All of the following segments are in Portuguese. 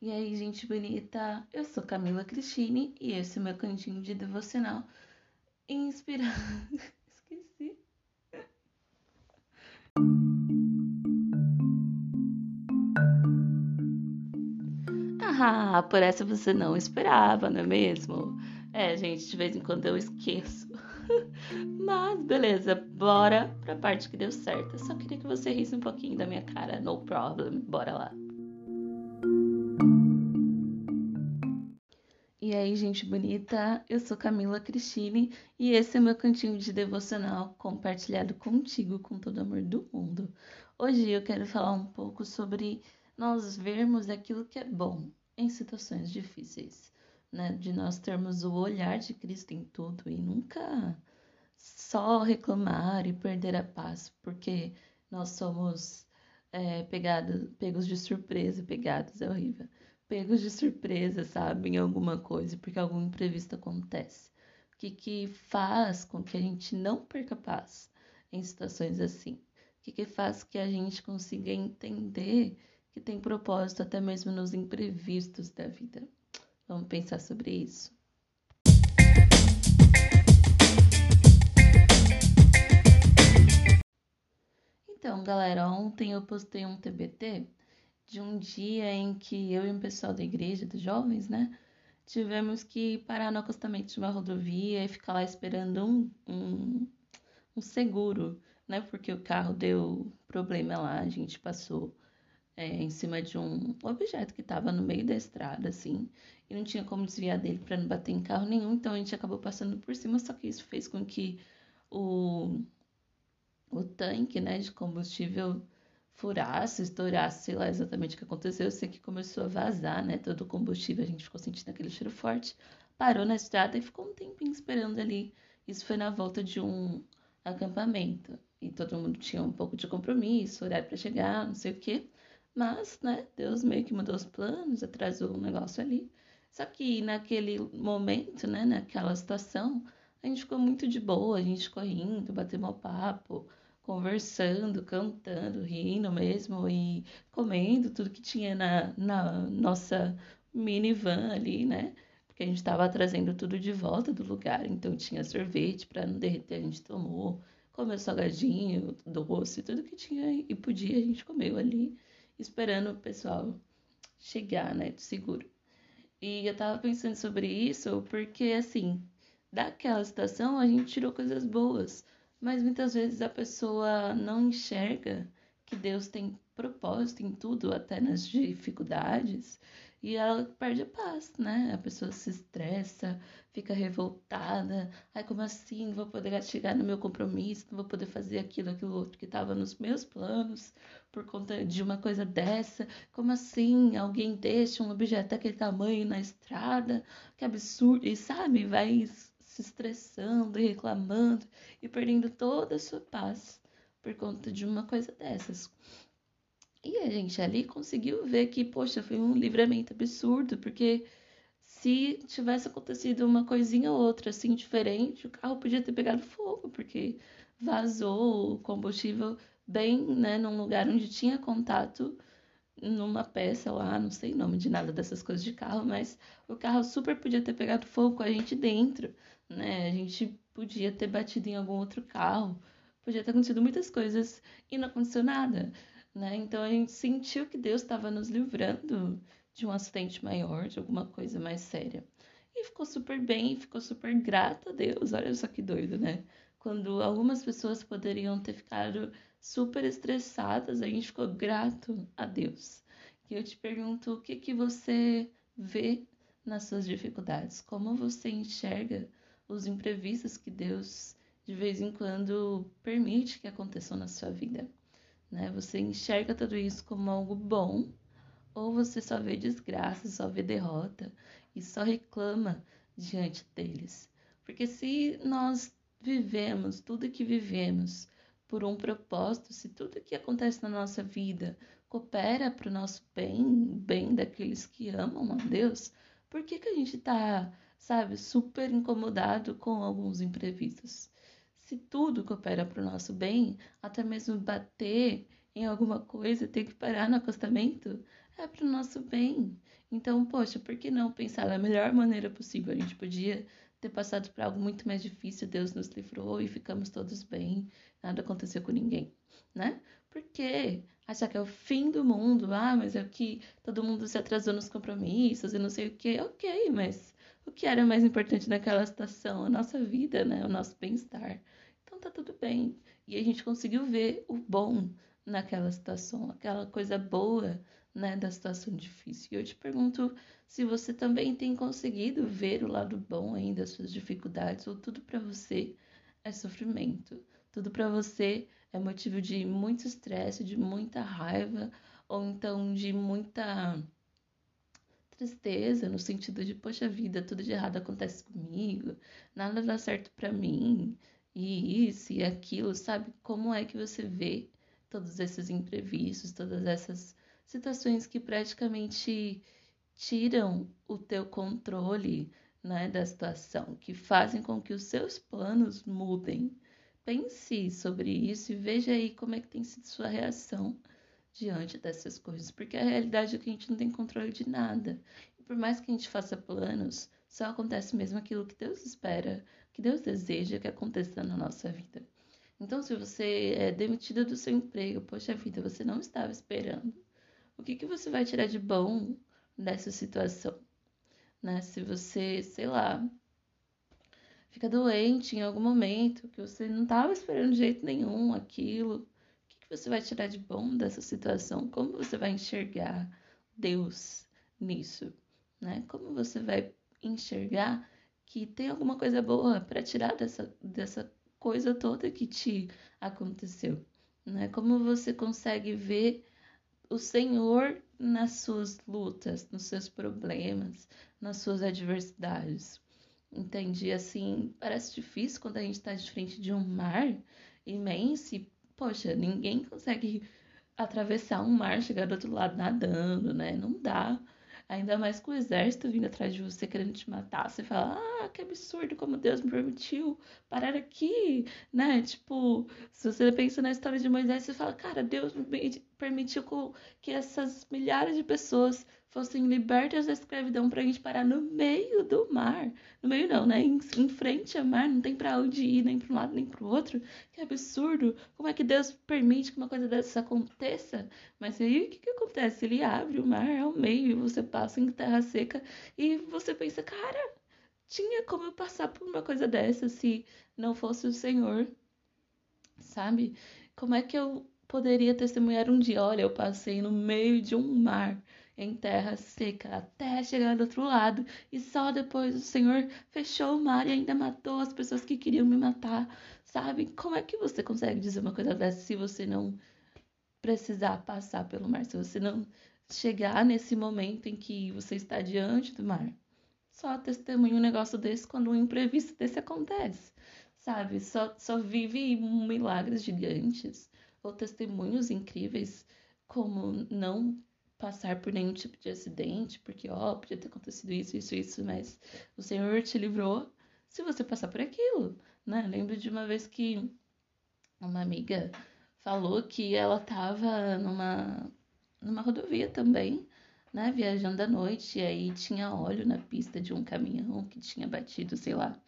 E aí, gente bonita, eu sou Camila Cristine e esse é o meu cantinho de devocional inspirado. Esqueci. Ah, por essa você não esperava, não é mesmo? É, gente, de vez em quando eu esqueço. Mas beleza, bora pra parte que deu certo. Eu só queria que você risse um pouquinho da minha cara, no problem. Bora lá. Aí, gente bonita, eu sou Camila Cristine e esse é meu cantinho de devocional compartilhado contigo com todo amor do mundo. Hoje eu quero falar um pouco sobre nós vermos aquilo que é bom em situações difíceis, né? De nós termos o olhar de Cristo em tudo e nunca só reclamar e perder a paz, porque nós somos é, pegados, pegos de surpresa, pegados é horrível pegos de surpresa, sabe, em alguma coisa, porque algum imprevisto acontece. O que, que faz com que a gente não perca paz em situações assim? O que, que faz que a gente consiga entender que tem propósito até mesmo nos imprevistos da vida? Vamos pensar sobre isso. Então, galera, ontem eu postei um TBT de um dia em que eu e o pessoal da igreja, dos jovens, né, tivemos que parar no acostamento de uma rodovia e ficar lá esperando um, um, um seguro, né, porque o carro deu problema lá, a gente passou é, em cima de um objeto que estava no meio da estrada, assim, e não tinha como desviar dele para não bater em carro nenhum, então a gente acabou passando por cima, só que isso fez com que o, o tanque, né, de combustível furasse, estourasse, sei lá exatamente o que aconteceu. Eu sei que começou a vazar, né? Todo o combustível, a gente ficou sentindo aquele cheiro forte. Parou na estrada e ficou um tempinho esperando ali. Isso foi na volta de um acampamento. E todo mundo tinha um pouco de compromisso, horário para chegar, não sei o quê. Mas, né, Deus meio que mudou os planos, atrasou o um negócio ali. Só que naquele momento, né, naquela situação, a gente ficou muito de boa, a gente correndo, bateu mal papo, conversando, cantando, rindo mesmo e comendo tudo que tinha na, na nossa minivan ali, né? Porque a gente estava trazendo tudo de volta do lugar, então tinha sorvete para não derreter, a gente tomou, comeu salgadinho, doce, tudo que tinha e podia, a gente comeu ali, esperando o pessoal chegar, né, de seguro. E eu tava pensando sobre isso porque, assim, daquela situação a gente tirou coisas boas mas muitas vezes a pessoa não enxerga que Deus tem propósito em tudo, até nas dificuldades, e ela perde a paz, né? A pessoa se estressa, fica revoltada. Ai, como assim? Não vou poder chegar no meu compromisso, não vou poder fazer aquilo, aquilo outro que estava nos meus planos por conta de uma coisa dessa. Como assim? Alguém deixa um objeto daquele tamanho na estrada? Que absurdo! E sabe, vai se estressando e reclamando e perdendo toda a sua paz por conta de uma coisa dessas. E a gente ali conseguiu ver que, poxa, foi um livramento absurdo, porque se tivesse acontecido uma coisinha ou outra assim diferente, o carro podia ter pegado fogo, porque vazou o combustível bem, né, num lugar onde tinha contato numa peça lá, não sei o nome de nada dessas coisas de carro, mas o carro super podia ter pegado fogo com a gente dentro, né? A gente podia ter batido em algum outro carro, podia ter acontecido muitas coisas e não aconteceu nada, né? Então a gente sentiu que Deus estava nos livrando de um acidente maior, de alguma coisa mais séria. E ficou super bem, ficou super grata a Deus. Olha só que doido, né? Quando algumas pessoas poderiam ter ficado super estressadas, a gente ficou grato a Deus. E eu te pergunto, o que que você vê nas suas dificuldades? Como você enxerga os imprevistos que Deus de vez em quando permite que aconteçam na sua vida. Né? Você enxerga tudo isso como algo bom ou você só vê desgraça, só vê derrota e só reclama diante deles. Porque se nós vivemos tudo que vivemos por um propósito, se tudo que acontece na nossa vida coopera para o nosso bem, bem daqueles que amam a Deus, por que, que a gente está sabe, super incomodado com alguns imprevistos. Se tudo coopera para o nosso bem, até mesmo bater em alguma coisa, ter que parar no acostamento, é para o nosso bem. Então, poxa, por que não pensar da melhor maneira possível? A gente podia ter passado por algo muito mais difícil, Deus nos livrou e ficamos todos bem, nada aconteceu com ninguém, né? Por quê? Achar que é o fim do mundo, ah, mas é que todo mundo se atrasou nos compromissos e não sei o quê. Ok, mas o que era mais importante naquela situação? A nossa vida, né? O nosso bem-estar. Então tá tudo bem. E a gente conseguiu ver o bom naquela situação, aquela coisa boa, né, da situação difícil. E eu te pergunto se você também tem conseguido ver o lado bom aí das suas dificuldades ou tudo para você é sofrimento. Tudo para você é motivo de muito estresse, de muita raiva ou então de muita tristeza no sentido de poxa vida, tudo de errado acontece comigo, nada dá certo para mim, e isso e aquilo, sabe? Como é que você vê todos esses imprevistos, todas essas situações que praticamente tiram o teu controle, né, da situação, que fazem com que os seus planos mudem. Pense sobre isso e veja aí como é que tem sido sua reação diante dessas coisas, porque a realidade é que a gente não tem controle de nada. E por mais que a gente faça planos, só acontece mesmo aquilo que Deus espera, que Deus deseja que aconteça na nossa vida. Então, se você é demitida do seu emprego, poxa vida, você não estava esperando. O que, que você vai tirar de bom dessa situação? Né? Se você, sei lá, fica doente em algum momento, que você não estava esperando de jeito nenhum aquilo, o que, que você vai tirar de bom dessa situação? Como você vai enxergar Deus nisso? Né? Como você vai enxergar que tem alguma coisa boa para tirar dessa, dessa coisa toda que te aconteceu, né? Como você consegue ver o Senhor nas suas lutas, nos seus problemas, nas suas adversidades. Entendi, assim, parece difícil quando a gente está de frente de um mar imenso e, poxa, ninguém consegue atravessar um mar, chegar do outro lado nadando, né? Não dá. Ainda mais com o exército vindo atrás de você querendo te matar. Você fala, ah, que absurdo como Deus me permitiu parar aqui, né? Tipo, se você pensa na história de Moisés, você fala, cara, Deus me permitiu que essas milhares de pessoas fossem libertas da escravidão para a gente parar no meio do mar. No meio não, né? Em, em frente ao mar, não tem para onde ir, nem para um lado nem para o outro. Que absurdo! Como é que Deus permite que uma coisa dessa aconteça? Mas aí o que, que acontece? Ele abre o mar ao meio e você passa em terra seca e você pensa, cara, tinha como eu passar por uma coisa dessa se não fosse o Senhor, sabe? Como é que eu poderia testemunhar um dia? Olha, eu passei no meio de um mar em terra seca até chegar do outro lado, e só depois o Senhor fechou o mar e ainda matou as pessoas que queriam me matar, sabe? Como é que você consegue dizer uma coisa dessa se você não precisar passar pelo mar, se você não chegar nesse momento em que você está diante do mar? Só testemunha um negócio desse quando um imprevisto desse acontece, sabe? Só, só vive milagres gigantes ou testemunhos incríveis como não passar por nenhum tipo de acidente, porque, ó, podia ter acontecido isso, isso, isso, mas o Senhor te livrou se você passar por aquilo, né? Lembro de uma vez que uma amiga falou que ela tava numa, numa rodovia também, né, viajando à noite, e aí tinha óleo na pista de um caminhão que tinha batido, sei lá.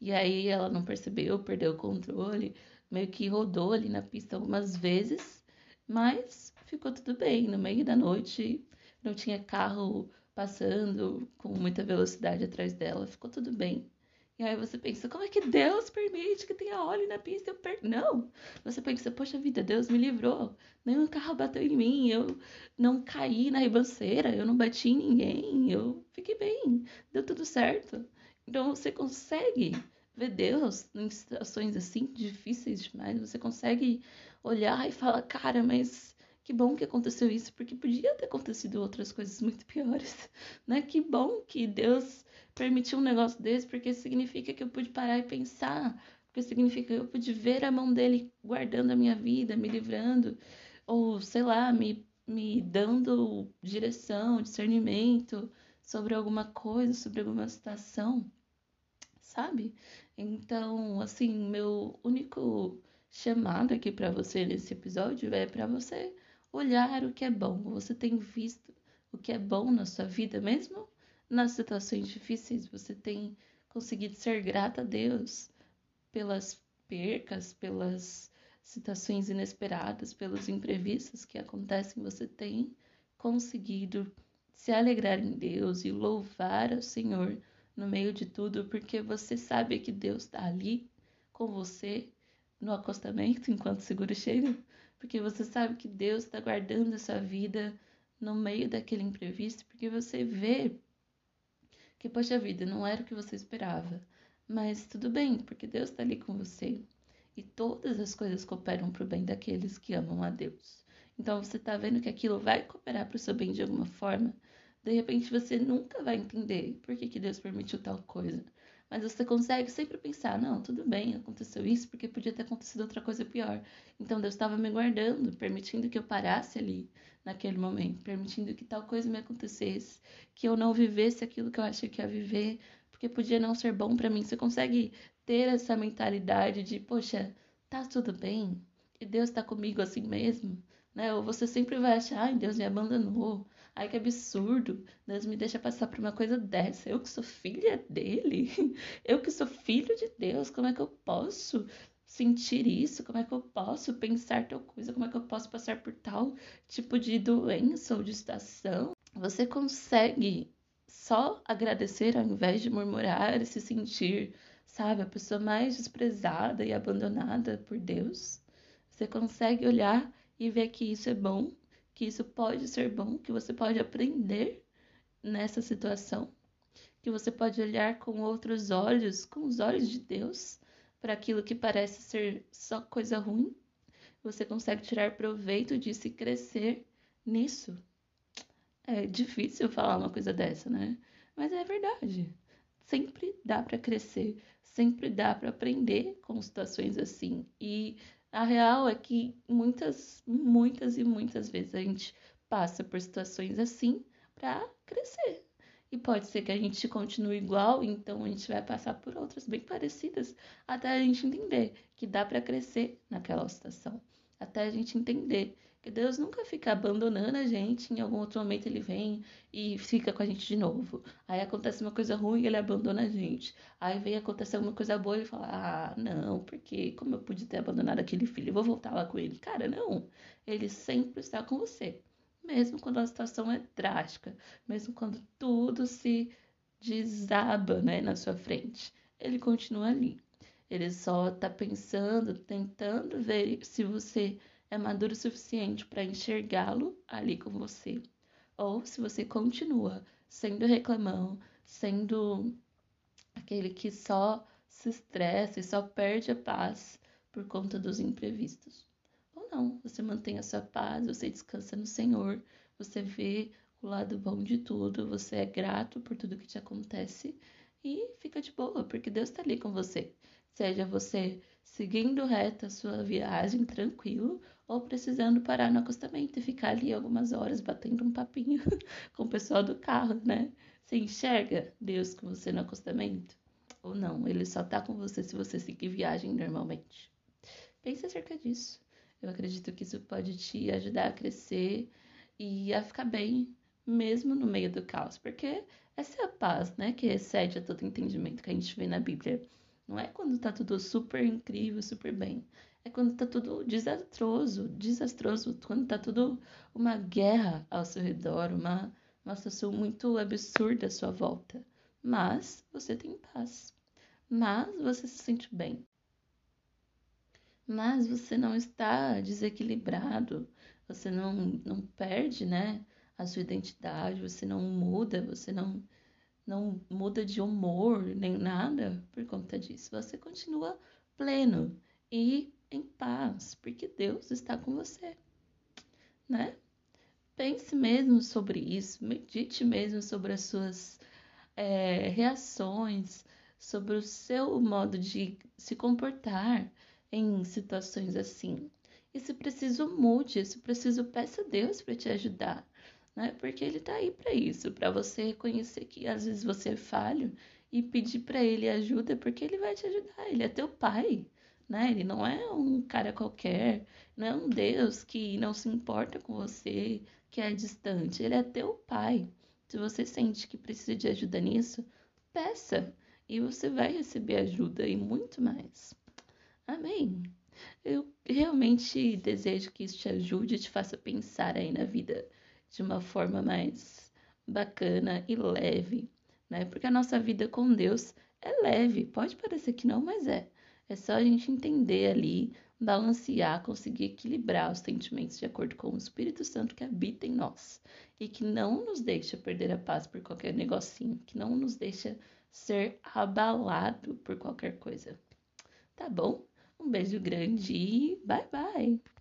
E aí ela não percebeu, perdeu o controle, meio que rodou ali na pista algumas vezes, mas ficou tudo bem. No meio da noite não tinha carro passando com muita velocidade atrás dela, ficou tudo bem. E aí você pensa, como é que Deus permite que tenha óleo na pista? Eu per... Não! Você pensa, poxa vida, Deus me livrou. Nenhum carro bateu em mim, eu não caí na ribanceira, eu não bati em ninguém, eu fiquei bem, deu tudo certo. Então você consegue ver Deus em situações assim difíceis demais, você consegue olhar e falar, cara, mas que bom que aconteceu isso, porque podia ter acontecido outras coisas muito piores, né? Que bom que Deus permitiu um negócio desse, porque significa que eu pude parar e pensar, porque significa que eu pude ver a mão dele guardando a minha vida, me livrando, ou sei lá, me, me dando direção, discernimento sobre alguma coisa, sobre alguma situação, sabe? Então, assim, meu único chamado aqui para você nesse episódio é para você olhar o que é bom. Você tem visto o que é bom na sua vida, mesmo nas situações difíceis, você tem conseguido ser grata a Deus pelas percas, pelas situações inesperadas, pelos imprevistos que acontecem, você tem conseguido se alegrar em Deus e louvar ao Senhor no meio de tudo, porque você sabe que Deus está ali com você no acostamento enquanto o seguro chega, porque você sabe que Deus está guardando a sua vida no meio daquele imprevisto, porque você vê que, poxa vida, não era o que você esperava, mas tudo bem, porque Deus está ali com você e todas as coisas cooperam para o bem daqueles que amam a Deus. Então você está vendo que aquilo vai cooperar para o seu bem de alguma forma. De repente você nunca vai entender por que, que Deus permitiu tal coisa. Mas você consegue sempre pensar, não, tudo bem, aconteceu isso porque podia ter acontecido outra coisa pior. Então Deus estava me guardando, permitindo que eu parasse ali naquele momento, permitindo que tal coisa me acontecesse, que eu não vivesse aquilo que eu achei que ia viver, porque podia não ser bom para mim. Você consegue ter essa mentalidade de, poxa, tá tudo bem, e Deus tá comigo assim mesmo, né? Ou você sempre vai achar, ai, Deus me abandonou, ai, que absurdo, Deus me deixa passar por uma coisa dessa, eu que sou filha dele, eu que sou filho de Deus, como é que eu posso sentir isso? Como é que eu posso pensar tal coisa? Como é que eu posso passar por tal tipo de doença ou de situação? Você consegue só agradecer ao invés de murmurar e se sentir sabe? A pessoa mais desprezada e abandonada por Deus. Você consegue olhar e ver que isso é bom, que isso pode ser bom, que você pode aprender nessa situação, que você pode olhar com outros olhos, com os olhos de Deus, para aquilo que parece ser só coisa ruim. Você consegue tirar proveito disso e crescer nisso. É difícil falar uma coisa dessa, né? Mas é verdade. Sempre dá para crescer, sempre dá para aprender com situações assim. E a real é que muitas, muitas e muitas vezes a gente passa por situações assim para crescer. E pode ser que a gente continue igual, então a gente vai passar por outras bem parecidas, até a gente entender que dá para crescer naquela situação, até a gente entender que Deus nunca fica abandonando a gente, em algum outro momento ele vem e fica com a gente de novo. Aí acontece uma coisa ruim e ele abandona a gente. Aí vem acontecer alguma coisa boa e ele fala: Ah, não, porque como eu pude ter abandonado aquele filho, eu vou voltar lá com ele. Cara, não. Ele sempre está com você. Mesmo quando a situação é drástica, mesmo quando tudo se desaba né, na sua frente, ele continua ali. Ele só está pensando, tentando ver se você é maduro o suficiente para enxergá-lo ali com você. Ou se você continua sendo reclamão, sendo aquele que só se estressa e só perde a paz por conta dos imprevistos. Ou não, você mantém a sua paz, você descansa no Senhor, você vê o lado bom de tudo, você é grato por tudo que te acontece e fica de boa, porque Deus está ali com você. Seja você seguindo reta a sua viagem tranquilo ou precisando parar no acostamento e ficar ali algumas horas batendo um papinho com o pessoal do carro, né? Você enxerga Deus com você no acostamento? Ou não? Ele só tá com você se você seguir viagem normalmente. Pense acerca disso. Eu acredito que isso pode te ajudar a crescer e a ficar bem, mesmo no meio do caos, porque essa é a paz, né, que excede a todo entendimento que a gente vê na Bíblia. Não é quando tá tudo super incrível, super bem. É quando tá tudo desastroso, desastroso, quando tá tudo uma guerra ao seu redor, uma, uma situação muito absurda à sua volta. Mas você tem paz. Mas você se sente bem. Mas você não está desequilibrado, você não, não perde, né, a sua identidade, você não muda, você não não muda de humor nem nada por conta disso. Você continua pleno e em paz, porque Deus está com você, né? Pense mesmo sobre isso, medite mesmo sobre as suas é, reações, sobre o seu modo de se comportar em situações assim. E se preciso, mude, se preciso, peça a Deus para te ajudar, né? Porque Ele está aí para isso, para você reconhecer que às vezes você é falho e pedir para Ele ajuda, porque Ele vai te ajudar. Ele é teu Pai, né? Ele não é um cara qualquer, não é um Deus que não se importa com você, que é distante. Ele é teu pai. Se você sente que precisa de ajuda nisso, peça e você vai receber ajuda e muito mais. Amém. Eu realmente desejo que isso te ajude e te faça pensar aí na vida de uma forma mais bacana e leve, né? Porque a nossa vida com Deus é leve, pode parecer que não, mas é. É só a gente entender ali, balancear, conseguir equilibrar os sentimentos de acordo com o Espírito Santo que habita em nós e que não nos deixa perder a paz por qualquer negocinho, que não nos deixa ser abalado por qualquer coisa. Tá bom? Um beijo grande e bye bye!